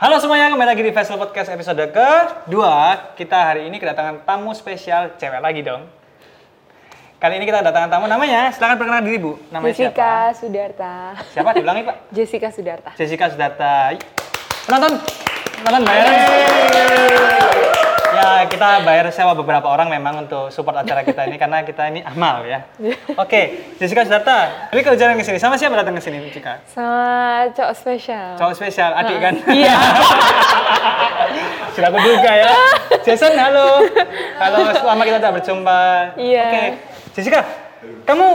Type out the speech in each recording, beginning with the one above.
Halo semuanya, kembali lagi di Festival Podcast episode kedua. Kita hari ini kedatangan tamu spesial cewek lagi dong. Kali ini kita kedatangan tamu namanya, silakan perkenalkan diri Bu. Namanya Jessica siapa? Sudarta. Siapa? Diulangi Pak. Jessica Sudarta. Jessica Sudarta. Penonton, penonton bayaran. Ya, kita bayar sewa beberapa orang memang untuk support acara kita ini karena kita ini amal ya. Oke, Jessica Sudarta. Ini kalau jalan ke sini, sama siapa datang ke sini, Jessica? Sama cowok spesial. Cowok spesial, adik kan? Iya. Sudah aku duga ya. Jason, halo. Halo, lama kita tidak berjumpa. Iya. Oke, Jessica, kamu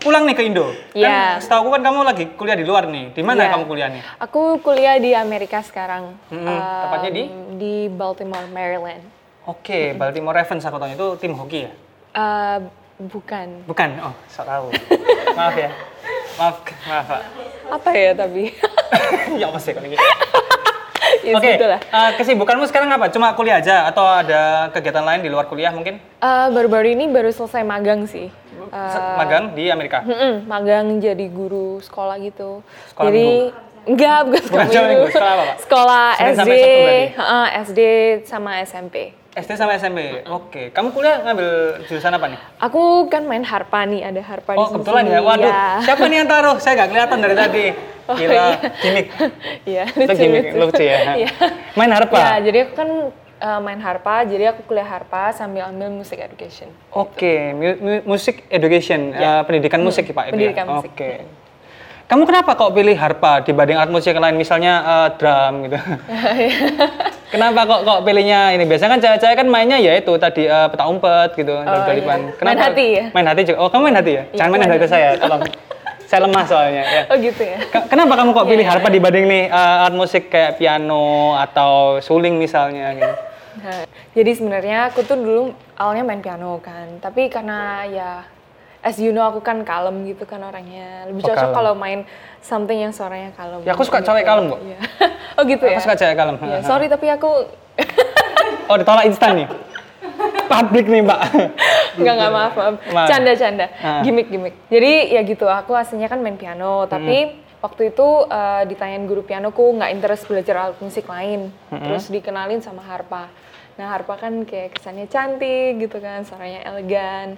pulang nih ke Indo? Iya. Kan setahu aku kan kamu lagi kuliah di luar nih. Di mana Iya. kamu kuliahnya? Aku kuliah di Amerika sekarang. Mm-mm. Um, Tepatnya di? Di Baltimore, Maryland. Oke, Baltimore Ravens aku tahu itu tim hoki ya? Uh, bukan. Bukan, oh sok tahu. maaf ya. Maaf, maaf Pak. Apa ya tapi? ya apa sih kalau gitu? ya Oke, segitulah. eh, kesibukanmu sekarang apa? Cuma kuliah aja atau ada kegiatan lain di luar kuliah mungkin? Uh, baru-baru ini baru selesai magang sih. Uh, Magang di Amerika? mm-mm, magang jadi guru sekolah gitu. Sekolah jadi enggak bukan Bukan sekolah sekolah minggu. minggu, sekolah apa, Pak? Sekolah Senin SD, heeh, SD sama SMP. SD sama SMP. Oke, kamu kuliah ngambil jurusan apa nih? Aku kan main harpa nih, ada harpa di Oh, sini. kebetulan ya. Waduh, Iya. siapa nih yang taruh? Saya nggak kelihatan dari tadi. Oh, Gila, iya. gimmick. Iya, Itu gimmick, lucu ya. Iya. Main harpa? Ya, jadi aku kan uh, main harpa, jadi aku kuliah harpa sambil ambil music education. Oke, mu- mu- musik education, Ya. eh, pendidikan musik ya Pak? ya? pendidikan musik. Oke. Kamu kenapa kok pilih harpa dibanding alat musik yang lain, misalnya eh, drum gitu? Kenapa kok kok pilihnya ini? Biasanya kan cewek-cewek kan mainnya ya itu tadi eh, petak umpet gitu, dalipan. iya. Main hati ya? Main hati juga. Oh, kamu main hati ya? Iya, Jangan main hati ke saya, tolong. saya lemah soalnya. Ya. Oh gitu ya. Ke- Kenapa kamu kok pilih Iya. harpa dibanding nih eh, alat musik kayak piano atau suling misalnya gitu? Nah, jadi sebenarnya aku tuh dulu awalnya main piano kan, tapi karena ya as you know aku kan kalem gitu kan orangnya. Lebih Oh, cocok kalem. kalau main something yang suaranya kalem. Ya, aku suka gitu. cewek kalem kok. Iya. oh gitu ya. Aku suka cewek kalem. Ya, sorry tapi aku Oh, ditolak instan nih. Publik nih, Mbak. Enggak, enggak, maaf, maaf. Canda-canda. Ah. Gimik-gimik. Jadi ya gitu, aku aslinya kan main piano, tapi waktu itu eh, ditanyain guru pianoku nggak interest belajar alat musik lain. Terus dikenalin sama harpa. Nah, harpa kan kayak kesannya cantik gitu kan, suaranya elegan.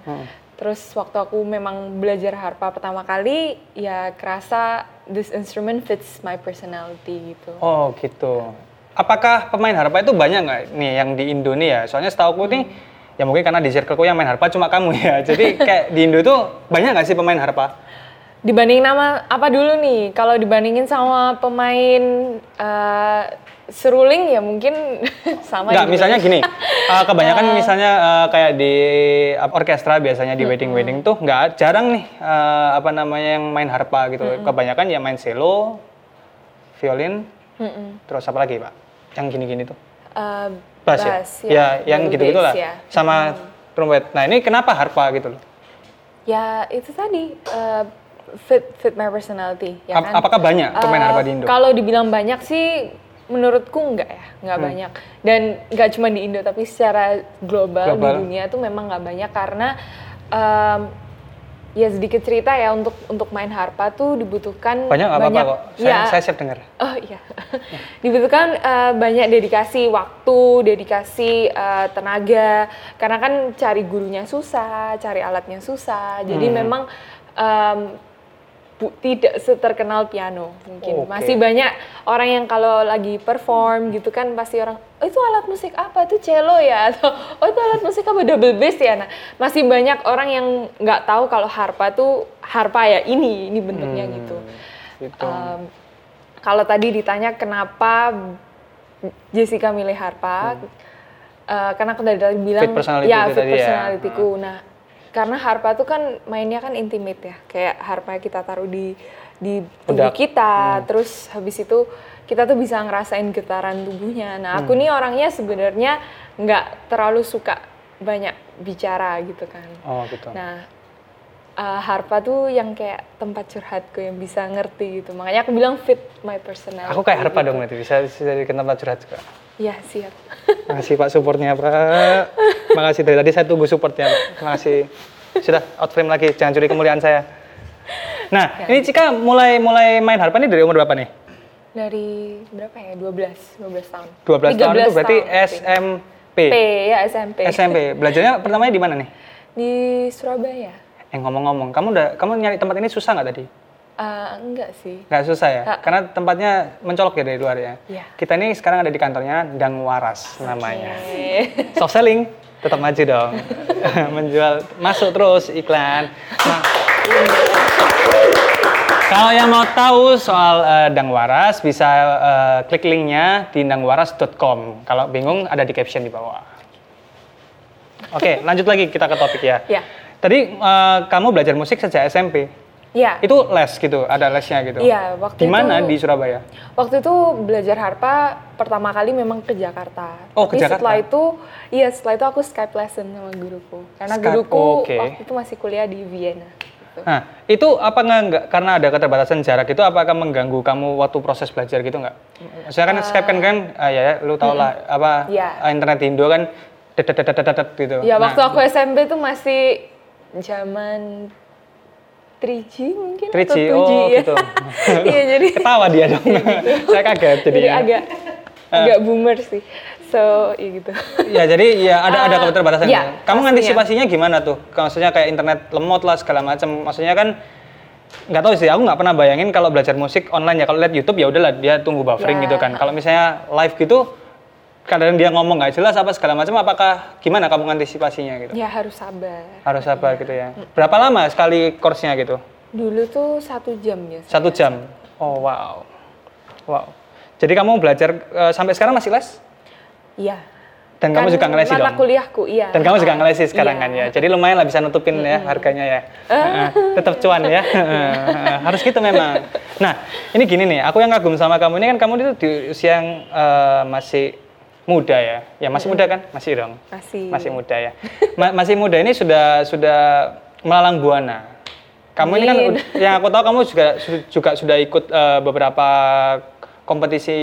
Terus waktu aku memang belajar harpa pertama kali, ya kerasa this instrument fits my personality gitu. Oh gitu. Apakah pemain harpa itu banyak nggak nih yang di Indo nih ya? Soalnya setahu aku nih, ya mungkin karena di circleku yang main harpa cuma kamu ya. Jadi kayak di Indo tuh banyak nggak sih pemain harpa? Dibanding nama apa dulu nih? Kalau dibandingin sama pemain eh, seruling ya mungkin sama. Nggak, juga. misalnya gini, uh, kebanyakan misalnya uh, kayak di uh, orkestra biasanya di wedding-wedding tuh nggak jarang nih uh, apa namanya yang main harpa gitu. Kebanyakan ya main cello, violin, terus apa lagi pak? Yang gini-gini tuh. Eh, Bass, ya? Ya, yang baru gitu-gitu lah. ya. Sama trompet. Nah ini kenapa harpa gitu loh? Ya itu tadi eh, fit fit my personality. Ya kan? apakah banyak pemain Eh, harpa di Indo? Kalau dibilang banyak sih, menurutku enggak ya, nggak banyak. Dan nggak cuma di Indo, tapi secara global, Global. di dunia tuh memang nggak banyak karena em, ya sedikit cerita ya untuk untuk main harpa tuh dibutuhkan Banyak nggak apa-apa kok. Saya, ya, saya siap dengar. Oh iya, dibutuhkan eh, banyak dedikasi waktu, dedikasi eh, tenaga, karena kan cari gurunya susah, cari alatnya susah, jadi Hmm. memang em, bu- tidak seterkenal piano mungkin. Oke. Masih banyak orang yang kalau lagi perform gitu kan pasti orang, oh itu alat musik apa? Itu cello ya? Atau oh itu alat musik apa? Double bass ya? Nah masih banyak orang yang nggak tahu kalau harpa tuh harpa ya ini, ini bentuknya Hmm. gitu. Gitu. Um, kalau tadi ditanya kenapa Jessica milih harpa, eh, karena aku dari tadi bilang Hmm. Ya fit tadi ya. personality-ku. Nah, karena harpa tuh kan mainnya kan intimate ya, kayak harpa kita taruh di di tubuh kita, Hmm. terus habis itu kita tuh bisa ngerasain getaran tubuhnya. Nah, aku Hmm. nih orangnya sebenarnya nggak terlalu suka banyak bicara gitu kan. oh gitu. Nah, uh, harpa tuh yang kayak tempat curhatku yang bisa ngerti gitu. Makanya aku bilang fit my personality. Aku kayak harpa gitu. dong nanti bisa bisa jadi tempat curhat juga. Iya, siap. Makasih Pak supportnya Pak. Makasih dari tadi saya tunggu supportnya Pak. Makasih. Sudah out frame lagi, jangan curi kemuliaan saya. Nah, ini Cika mulai mulai main harpa ini dari umur berapa nih? Dari berapa ya? 12, 12 tahun. 12 tahun itu 13 berarti tahun. SMP. P ya SMP. SMP. Belajarnya pertamanya di mana nih? Di Surabaya. Eh ngomong-ngomong, kamu udah kamu nyari tempat ini susah nggak tadi? Eh, enggak sih. Nggak susah ya? Nggak. Karena tempatnya mencolok ya dari luar ya. Iya. Kita ini sekarang ada di kantornya Dang Waras namanya. Eh, Soft selling, tetap maju dong. Menjual, masuk terus iklan. Nah, kalau yang mau tahu soal eh, Dang Waras, bisa eh, klik linknya di dangwaras.com. Kalau bingung, ada di caption di bawah. Oke, lanjut lagi kita ke topik ya. Ya. Tadi eh, kamu belajar musik sejak SMP. Ya. Itu les gitu, ada lesnya gitu. Iya, waktu Di mana di Surabaya? Waktu itu belajar harpa pertama kali memang ke Jakarta. Oh, ke Tapi Jakarta. setelah itu, iya setelah itu aku Skype lesson sama guruku. Karena Skype, guruku oke. waktu itu masih kuliah di Vienna. gitu. Nah, itu apa nggak karena ada keterbatasan jarak itu apakah mengganggu kamu waktu proses belajar gitu nggak? Maksudnya kan Skype kan kan ah, ya, ya lu tau lah apa Iya. ah, internet Indo kan dedet gitu. Ya waktu Nah, aku SMP tuh masih zaman 3G mungkin 3G, atau 2G oh, ya. gitu. Iya jadi ketawa dia dong. Saya kaget jadi jadinya. agak agak boomer sih. So, ya gitu. Ya jadi ya ada ada Ah, keterbatasan. iya, ya. Kamu pastinya. antisipasinya gimana tuh? Maksudnya kayak internet lemot lah segala macam. Maksudnya kan nggak tahu sih. Aku nggak pernah bayangin kalau belajar musik online ya. Kalau lihat YouTube ya udahlah dia tunggu buffering Ya. gitu kan. Kalau misalnya live gitu, kadang dia ngomong nggak jelas apa segala macam. Apakah gimana kamu antisipasinya gitu? ya harus sabar. Harus sabar gitu ya. Berapa lama sekali course-nya gitu? Dulu tuh satu jam ya. Satu jam. Oh wow, wow. Jadi kamu belajar eh, sampai sekarang masih les? Iya. Dan kamu juga ngelesi mata dong? kuliahku, iya. Dan kamu juga ngelesi sekarang Iya. kan ya. Jadi lumayan lah bisa nutupin ya harganya ya. Heeh, Tetap cuan ya. Heeh, Harus gitu memang. Nah, ini gini nih, aku yang kagum sama kamu ini kan kamu itu di usia yang eh, masih muda ya. Ya masih muda kan? Masih dong. Masih. Masih muda ya. Ma- masih muda ini sudah sudah melalang buana. Kamu ini kan yang aku tahu kamu juga juga sudah ikut eh, beberapa kompetisi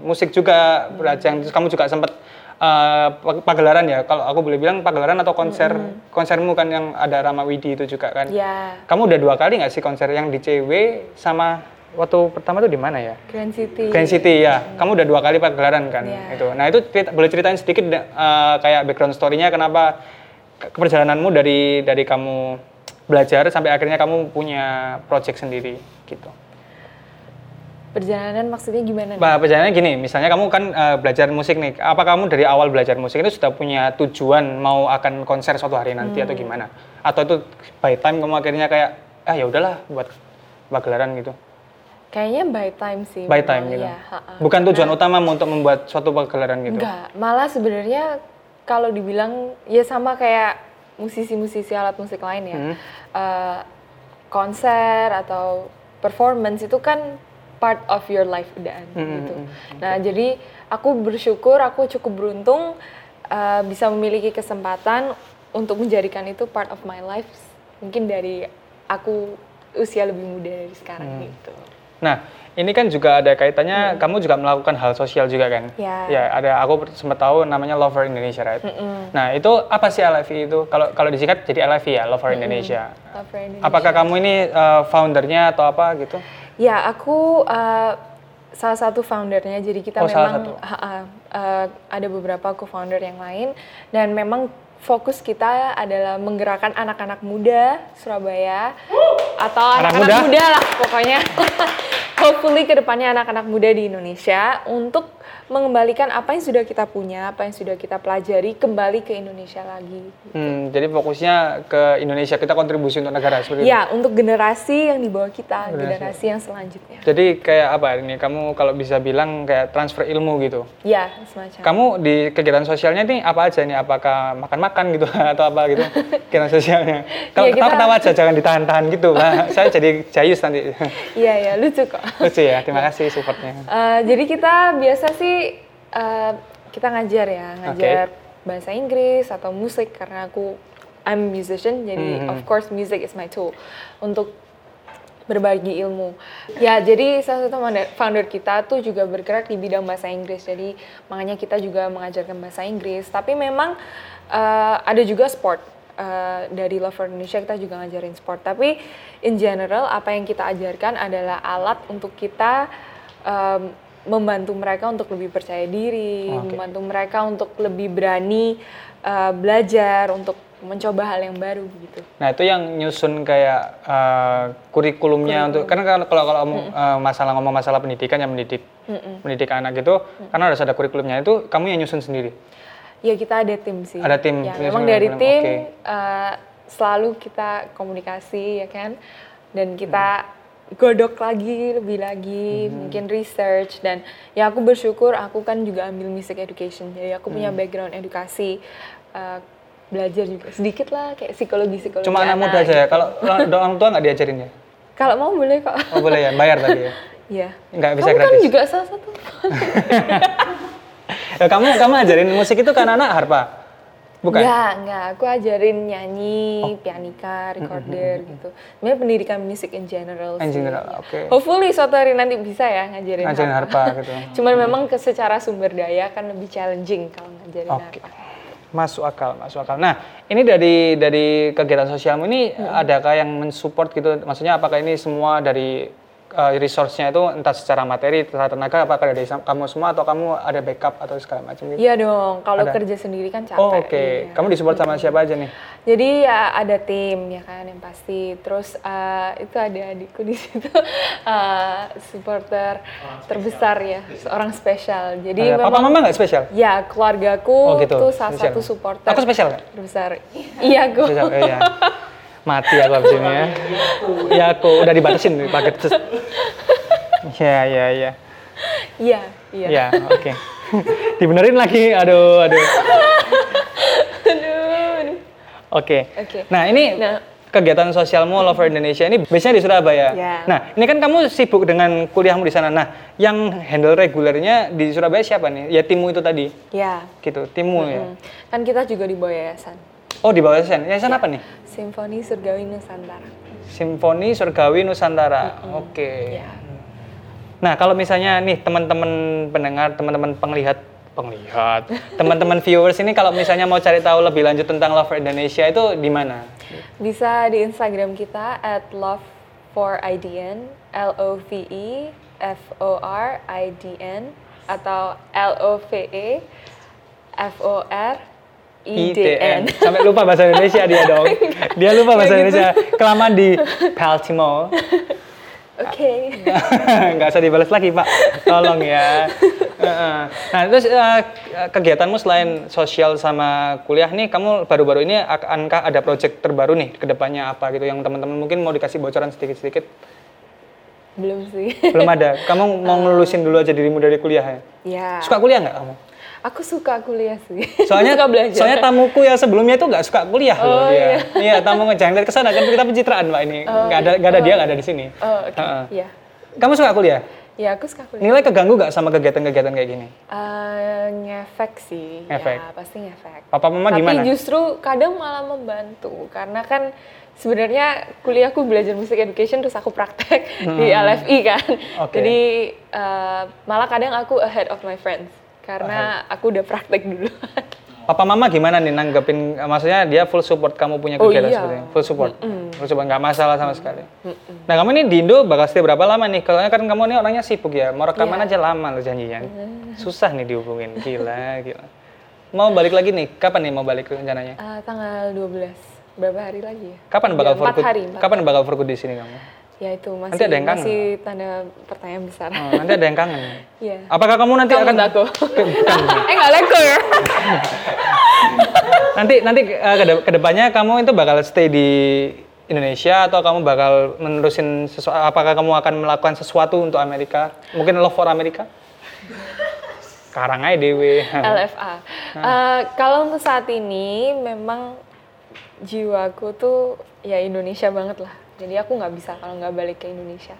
musik juga berajang terus kamu juga sempat eh, pag- pagelaran ya kalau aku boleh bilang pagelaran atau konser konsermu kan yang ada Rama Widi itu juga kan Ya, kamu udah dua kali nggak sih konser yang di CW sama waktu pertama tuh di mana ya Grand City. Grand City ya, kamu udah dua kali pagelaran kan Iya. itu. Nah itu cerita- boleh ceritain sedikit eh, kayak background story-nya kenapa ke- perjalananmu dari dari kamu belajar sampai akhirnya kamu punya project sendiri gitu. Perjalanan maksudnya gimana? nih? Bah, perjalanannya gini, misalnya kamu kan eh, belajar musik nih, apa kamu dari awal belajar musik itu sudah punya tujuan mau akan konser suatu hari nanti Hmm. atau gimana? Atau itu by time kamu akhirnya kayak ah ya udahlah buat pagelaran gitu. Kayaknya by time sih. By time gitu. ha-ha. Bukan tujuan utama untuk membuat suatu pagelaran gitu. Enggak, malah sebenarnya kalau dibilang ya sama kayak musisi-musisi alat musik lain ya. Hmm. Eh, konser atau performance itu kan part of your life udah Hmm, gitu. Nah, jadi aku bersyukur aku cukup beruntung eh, bisa memiliki kesempatan untuk menjadikan itu part of my life mungkin dari aku usia lebih muda dari sekarang Hmm. gitu. Nah, ini kan juga ada kaitannya, kamu juga melakukan hal sosial juga kan? Ya. Ya, ada aku sempat tahu namanya Lover Indonesia, right? Nah, itu apa sih LFI itu? Kalau kalau disingkat jadi LFI ya, Lover Indonesia. Love for Indonesia. Apakah kamu ini uh, foundernya atau apa gitu? Ya, aku uh, salah satu foundernya. Jadi kita Oh, salah memang ha, uh, ada beberapa co-founder yang lain dan memang fokus kita adalah menggerakkan anak-anak muda Surabaya atau Anak anak-anak muda? muda? lah pokoknya. Hopefully ke depannya anak-anak muda di Indonesia untuk mengembalikan apa yang sudah kita punya, apa yang sudah kita pelajari kembali ke Indonesia lagi. Hmm, jadi fokusnya ke Indonesia, kita kontribusi untuk negara seperti itu. Ya, untuk generasi yang di bawah kita, generasi yang selanjutnya. Jadi kayak apa ini? Kamu kalau bisa bilang kayak transfer ilmu gitu. Ya, semacam. Kamu di kegiatan sosialnya nih apa aja nih? Apakah makan-makan gitu atau apa gitu? Kegiatan sosialnya. Kalau Iya, kita- ketawa-ketawa aja, jangan ditahan-tahan gitu. Pak. Saya jadi jayus nanti. Iya, ya, lucu kok. Lucu ya, terima kasih supportnya. Eh, jadi kita biasa sih eh, kita ngajar ya, ngajar bahasa Inggris atau musik karena aku I'm musician, jadi Mhm. of course music is my tool untuk berbagi ilmu. Ya, jadi salah satu founder- kita tuh juga bergerak di bidang bahasa Inggris. Jadi makanya kita juga mengajarkan bahasa Inggris. Tapi memang eh, ada juga sport. Eh, dari Love for Indonesia kita juga ngajarin sport. Tapi in general apa yang kita ajarkan adalah alat untuk kita em, membantu mereka untuk lebih percaya diri, Oke. membantu mereka untuk lebih berani eh, belajar, untuk mencoba hal yang baru gitu. Nah itu yang nyusun kayak eh, kurikulumnya untuk karena kalau kalau kalau ngomong, eh, masalah ngomong masalah pendidikan yang mendidik mendidik anak gitu karena harus ada kurikulumnya itu kamu yang nyusun sendiri. Ya kita ada tim sih. Ada tim, Ya, punya memang dari tim oke. eh, selalu kita komunikasi ya kan, dan kita godok lagi lebih lagi, Hmm. mungkin research dan ya aku bersyukur aku kan juga ambil music education, jadi aku punya Hmm. background edukasi. eh, belajar juga sedikit lah kayak psikologi psikologi Cuma anak muda aja ya. Kalau orang orang tua nggak diajarin ya? kalau mau boleh kok Oh boleh ya, bayar tadi ya. Iya. Nggak bisa kamu kan gratis. juga salah satu Ya, kamu kamu ajarin musik itu kan anak harpa? Bukan? Enggak, enggak. Aku ajarin nyanyi, pianika, recorder gitu. Sebenarnya pendidikan musik in general In general, oke. Hopefully suatu hari nanti bisa ya ngajarin, Ngajarin harpa. harpa gitu. Cuman memang ke secara sumber daya kan lebih challenging kalau ngajarin Oke. harpa. Masuk akal, masuk akal. Nah, ini dari dari kegiatan sosialmu ini adakah yang mensupport gitu? Maksudnya apakah ini semua dari uh, resource-nya itu entah secara materi, secara tenaga, apakah dari kamu semua atau kamu ada backup atau segala macam gitu? Iya dong, kalau Ada. kerja sendiri kan capek. Oh, oke. iya. Kamu disupport sama siapa aja nih? Jadi ya ada tim ya kan yang pasti. Terus eh, itu ada adikku di situ eh, supporter terbesar ya, seorang spesial. Jadi Ada papa memang mama nggak spesial? Ya, keluargaku Oh, gitu. tuh salah Spesial. satu supporter Aku spesial nggak? terbesar. Iya, aku. Spesial, oh, iya. Mati aku abis ini ya. Ya aku udah dibatasin nih paket. Ya, ya, ya. Iya, iya. Ya, oke. Dibenerin lagi, aduh, aduh. Aduh. Oke. Oke. Nah, ini Nah. kegiatan sosialmu Love for Indonesia ini biasanya di Surabaya. Ya. Nah, ini kan kamu sibuk dengan kuliahmu di sana. Nah, yang handle regulernya di Surabaya siapa nih? Ya timmu itu tadi. Ya. Gitu, timmu ya. Hmm. Kan kita juga di bawah yayasan. Oh, di bawah yayasan. Yayasan apa nih? Simfoni Surgawi Nusantara. Simfoni Surgawi Nusantara. Oke. Ya. Nah, kalau misalnya nih teman-teman pendengar, teman-teman penglihat, penglihat, teman-teman viewers ini kalau misalnya mau cari tahu lebih lanjut tentang Love for Indonesia itu di mana? Bisa di Instagram kita at love for IDN, L O V E F O R I D N atau L O V E F O R I D N. Sampai lupa bahasa Indonesia dia dong. Dia lupa bahasa Kayak gitu. Indonesia. Kelamaan di Baltimore. Oke. Nggak usah dibalas lagi, Pak. Tolong ya. Nah, terus eh, kegiatanmu selain sosial sama kuliah nih, kamu baru-baru ini akankah ada project terbaru nih ke depannya apa gitu yang teman-teman mungkin mau dikasih bocoran sedikit-sedikit? Belum sih. Belum ada. Kamu mau ngelulusin dulu aja dirimu dari kuliah ya? ya. Suka kuliah nggak kamu? Aku suka kuliah sih. Soalnya suka belajar. soalnya tamuku yang sebelumnya itu nggak suka kuliah loh Oh, dia. Iya, tamu jangan lihat ke sana kan kita pencitraan Pak ini. Nggak ada nggak ada dia nggak ada di sini. Oh, oke. Heeh. Iya. Kamu suka kuliah? Ya, aku suka kuliah. Nilai keganggu nggak sama kegiatan-kegiatan kayak gini? Eh, ngefek sih. Ngefek. Ya, pasti ngefek. Papa mama Tapi gimana? justru kadang malah membantu karena kan sebenarnya kuliahku belajar music education terus aku praktek di LFI kan. Hmm. Oke. Jadi eh, malah kadang aku ahead of my friends karena aku udah praktek dulu. Papa mama gimana nih nanggepin maksudnya dia full support kamu punya Oh, kegiatan iya. seperti ini? Full support. Full support nggak masalah sama sekali. Nah, kamu ini di Indo bakal stay berapa lama nih? Kalau kan kamu ini orangnya sibuk ya. Mau rekaman Iya. aja lama loh janjinya. Susah nih dihubungin. Gila, gila. Mau balik lagi nih? Kapan nih mau balik rencananya? Eh, tanggal 12 berapa hari lagi ya? Kapan bakal empat good? hari. empat Kapan bakal for good di sini kamu? Ya itu masih Nanti ada yang kangen masih tanda pertanyaan besar. Oh, nanti ada yang kangen. Iya. Apakah kamu nanti Kamu akan aku. Bukan. eh nggak leko ya? nanti nanti uh, kede- ke depannya kamu itu bakal stay di Indonesia atau kamu bakal menerusin sesuatu apakah kamu akan melakukan sesuatu untuk Amerika mungkin love for Amerika sekarang aja dewe LFA. Eh, kalau untuk saat ini memang jiwaku tuh ya Indonesia banget lah. Jadi aku nggak bisa kalau nggak balik ke Indonesia.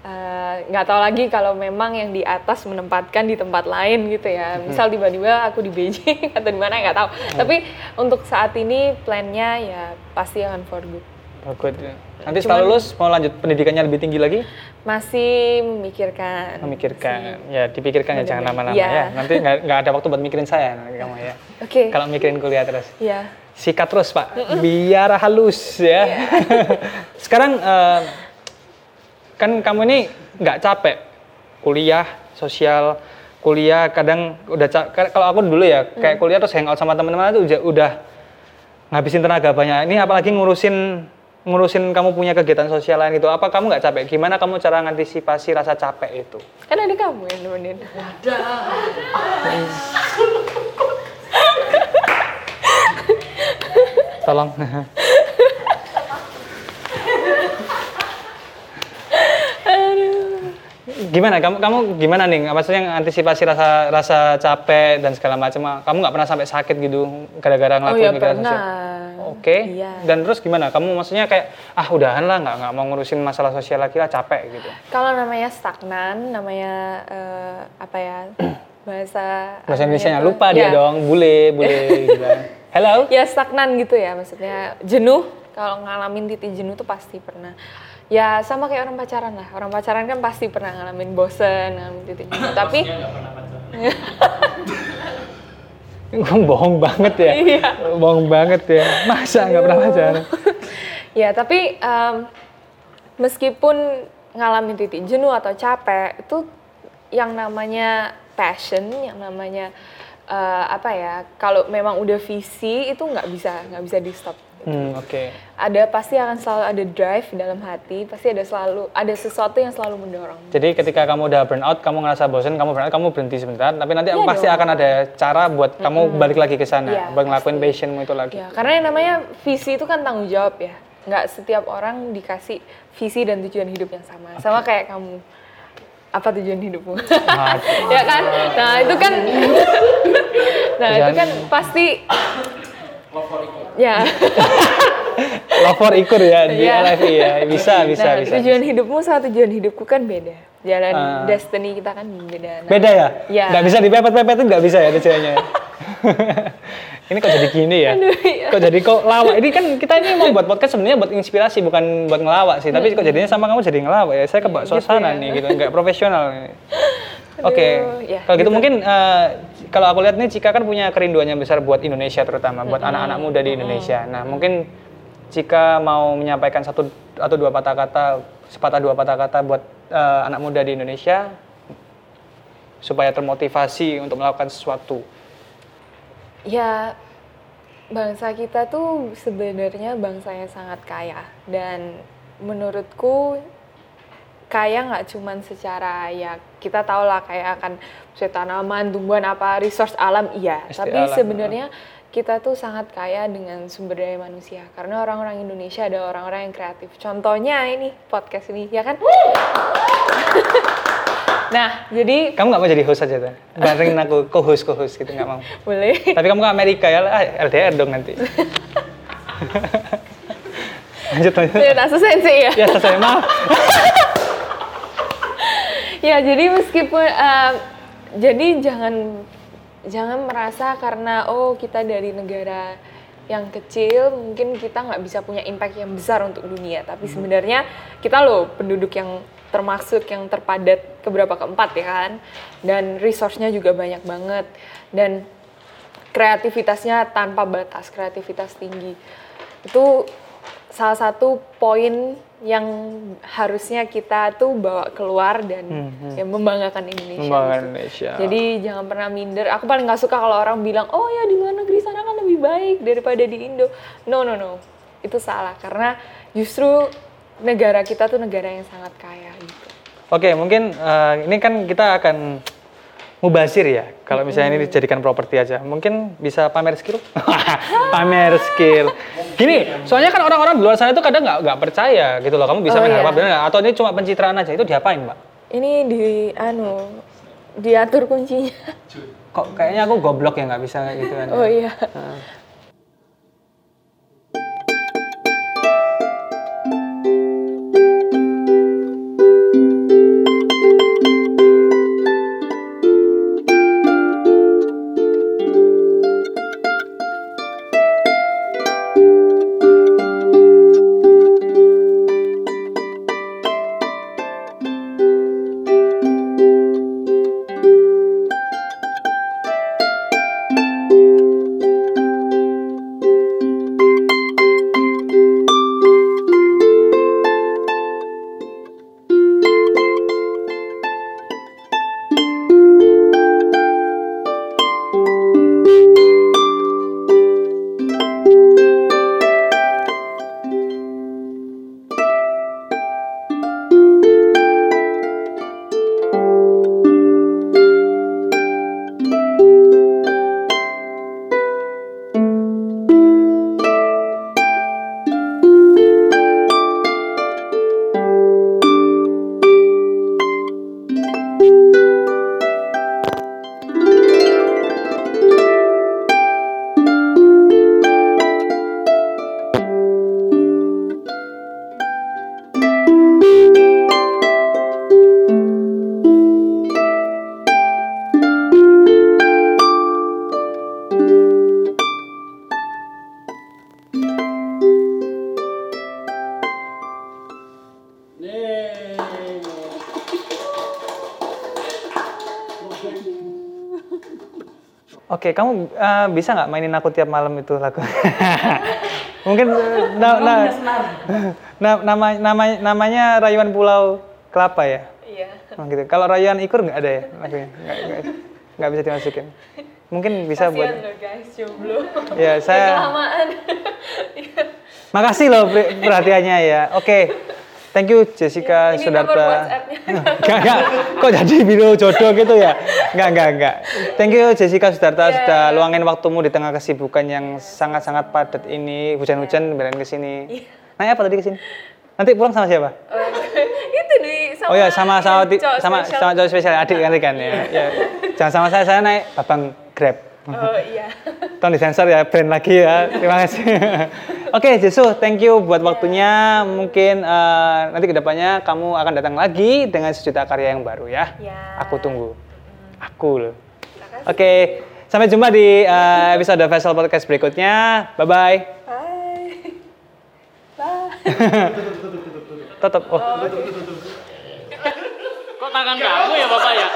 Eh, nggak tahu lagi kalau memang yang di atas menempatkan di tempat lain gitu ya. Misal tiba-tiba aku di Beijing atau di mana nggak tahu. Tapi untuk saat ini plannya ya pasti akan for good. Oh, good. nanti setelah lulus mau lanjut pendidikannya lebih tinggi lagi Masih memikirkan. memikirkan ya dipikirkan ya jangan lama-lama Iya. ya nanti nggak ada waktu buat mikirin saya nanti kamu ya Oke. kalau mikirin kuliah terus Ya. Sikat terus pak. Biar halus ya. Sekarang eh, kan kamu ini nggak capek. Kuliah sosial kuliah kadang udah kalau aku dulu ya kayak kuliah terus hangout sama teman-teman itu udah, udah ngabisin tenaga banyak. Ini apalagi ngurusin ngurusin kamu punya kegiatan sosial lain gitu apa kamu nggak capek? Gimana kamu cara ngantisipasi rasa capek itu? Kan ada kamu yang nemenin. tolong. Gimana? Kamu kamu gimana nih? Maksudnya antisipasi rasa rasa capek dan segala macam. Kamu nggak pernah sampai sakit gitu gara-gara Oh ngelakuin ya kegiatan pernah. sosial? Oke. Iya. dan terus gimana? Kamu maksudnya kayak ah udahan lah nggak nggak mau ngurusin masalah sosial lagi lah capek gitu. Kalau namanya stagnan, namanya eh, apa ya bahasa bahasa Indonesia lupa dia ya. dong. Bule bule gitu kan. Hello Ya stagnan gitu ya, maksudnya jenuh. Kalau ngalamin titik jenuh tuh pasti pernah. Ya sama kayak orang pacaran lah. Orang pacaran kan pasti pernah ngalamin bosen, ngalamin titik jenuh. Tapi bohong banget ya Iya. bohong banget ya masa nggak pernah pacaran ya tapi em, meskipun ngalamin titik jenuh atau capek itu yang namanya passion, yang namanya eh, apa ya? Kalau memang udah visi itu nggak bisa nggak bisa di stop. hmm, oke Ada pasti akan selalu ada drive di dalam hati, pasti ada selalu ada sesuatu yang selalu mendorong. Jadi ketika kamu udah burn out, kamu ngerasa bosan, kamu burn out, kamu berhenti sebentar, tapi nanti Iya pasti dong. akan ada cara buat kamu balik lagi ke sana, Iya, buat ngelakuin pasti. passionmu itu lagi. Ya, karena yang namanya visi itu kan tanggung jawab ya. Nggak setiap orang dikasih visi dan tujuan hidup yang sama. Sama kayak kamu. Apa tujuan hidupmu? Ya kan? Nah, itu kan Nah, itu kan pasti Ya. Love for ikur ya di Iya. LFI ya, bisa, bisa, nah, bisa. tujuan hidupmu sama tujuan hidupku kan beda. Jalan Ah. destiny kita kan beda. Nah, Beda ya? Iya. Nggak bisa dipepet-pepetin nggak bisa ya tujuannya? ini kok jadi gini ya? Aduh, iya. Kok jadi kok lawak? Ini kan kita ini mau buat podcast sebenarnya buat inspirasi bukan buat ngelawak sih. Tapi kok jadinya sama kamu jadi ngelawak ya? Saya kebak suasana ya. nih gitu, nggak profesional. Oke, Aduh, ya, kalau gitu, gitu. mungkin eh, kalau aku lihat nih Cika kan punya kerinduan yang besar buat Indonesia terutama buat anak-anak muda di Indonesia. Nah mungkin Cika mau menyampaikan satu atau dua patah kata, sepatah dua patah kata buat eh, anak muda di Indonesia supaya termotivasi untuk melakukan sesuatu. Ya, bangsa kita tuh sebenarnya bangsa yang sangat kaya dan menurutku kaya nggak cuman secara ya kita tahu lah kayak akan tanaman, tumbuhan apa, resource alam iya, Pasti tapi sebenarnya kita tuh sangat kaya dengan sumber daya manusia karena orang-orang Indonesia ada orang-orang yang kreatif. Contohnya ini podcast ini ya kan? nah, jadi Kamu nggak mau jadi host aja tuh? Bareng aku co-host co-host gitu nggak mau. boleh Tapi kamu ke Amerika ya, ah, LDR dong nanti. lanjut lanjut. Ya, selesai sih ya. Ya selesai maaf. Ya, jadi meskipun eh, jadi jangan jangan merasa karena oh kita dari negara yang kecil mungkin kita nggak bisa punya impact yang besar untuk dunia. Tapi sebenarnya kita loh penduduk yang termasuk yang terpadat keberapa keempat ya kan. Dan resource-nya juga banyak banget dan kreativitasnya tanpa batas, kreativitas tinggi. Itu salah satu poin yang harusnya kita tuh bawa keluar dan yang membanggakan Indonesia. Membanggakan gitu. Indonesia. Jadi jangan pernah minder. Aku paling nggak suka kalau orang bilang, oh ya di luar negeri sana kan lebih baik daripada di Indo. No no no, itu salah karena justru negara kita tuh negara yang sangat kaya gitu. Oke, mungkin eh, ini kan kita akan mubazir ya. Kalau misalnya ini dijadikan properti aja, mungkin bisa pamer skill. pamer skill. Gini, soalnya kan orang-orang di luar sana itu kadang nggak nggak percaya gitu loh. Kamu bisa Oh, main iya. harpa nggak? Atau ini cuma pencitraan aja? Itu diapain, Mbak? Ini di anu diatur kuncinya. Kok kayaknya aku goblok ya nggak bisa gitu kan? Oh iya. Oke, okay, kamu uh, bisa nggak mainin aku tiap malam itu lagu? Mungkin eh, na na na nama, nama, namanya rayuan Pulau Kelapa ya? Iya. Oh, gitu. Kalau rayuan Ikur nggak ada ya lagunya? Nggak bisa dimasukin. Mungkin bisa Kasian buat. Ya saya. Makasih loh perhatiannya ya. Oke. Okay. Thank you Jessica nomor Sudarta. Enggak, enggak. Kok jadi video jodoh gitu ya? Enggak, enggak, enggak. Thank you Jessica Sudarta Yeah. sudah luangin waktumu di tengah kesibukan yang sangat-sangat padat ini. Hujan-hujan belain ke sini. Naik apa tadi ke sini? Nanti pulang sama siapa? Oh, itu di sama Oh ya, sama sama sama spesial. sama cowok spesial adik nanti kan ya. ya. Jangan sama saya, saya naik babang Grab. Oh iya. Tolong disensor ya, brand lagi ya. Terima kasih. Oke, Jesu, thank you buat waktunya. Mungkin eh, nanti ke depannya kamu akan datang lagi dengan sejuta karya yang baru ya. Ya. Aku tunggu. Aku loh. Oke, sampai jumpa di eh, episode Vessel Podcast berikutnya. Bye-bye. Bye. Bye. Tetap. Oh. Kok tangan kamu ya Bapak ya?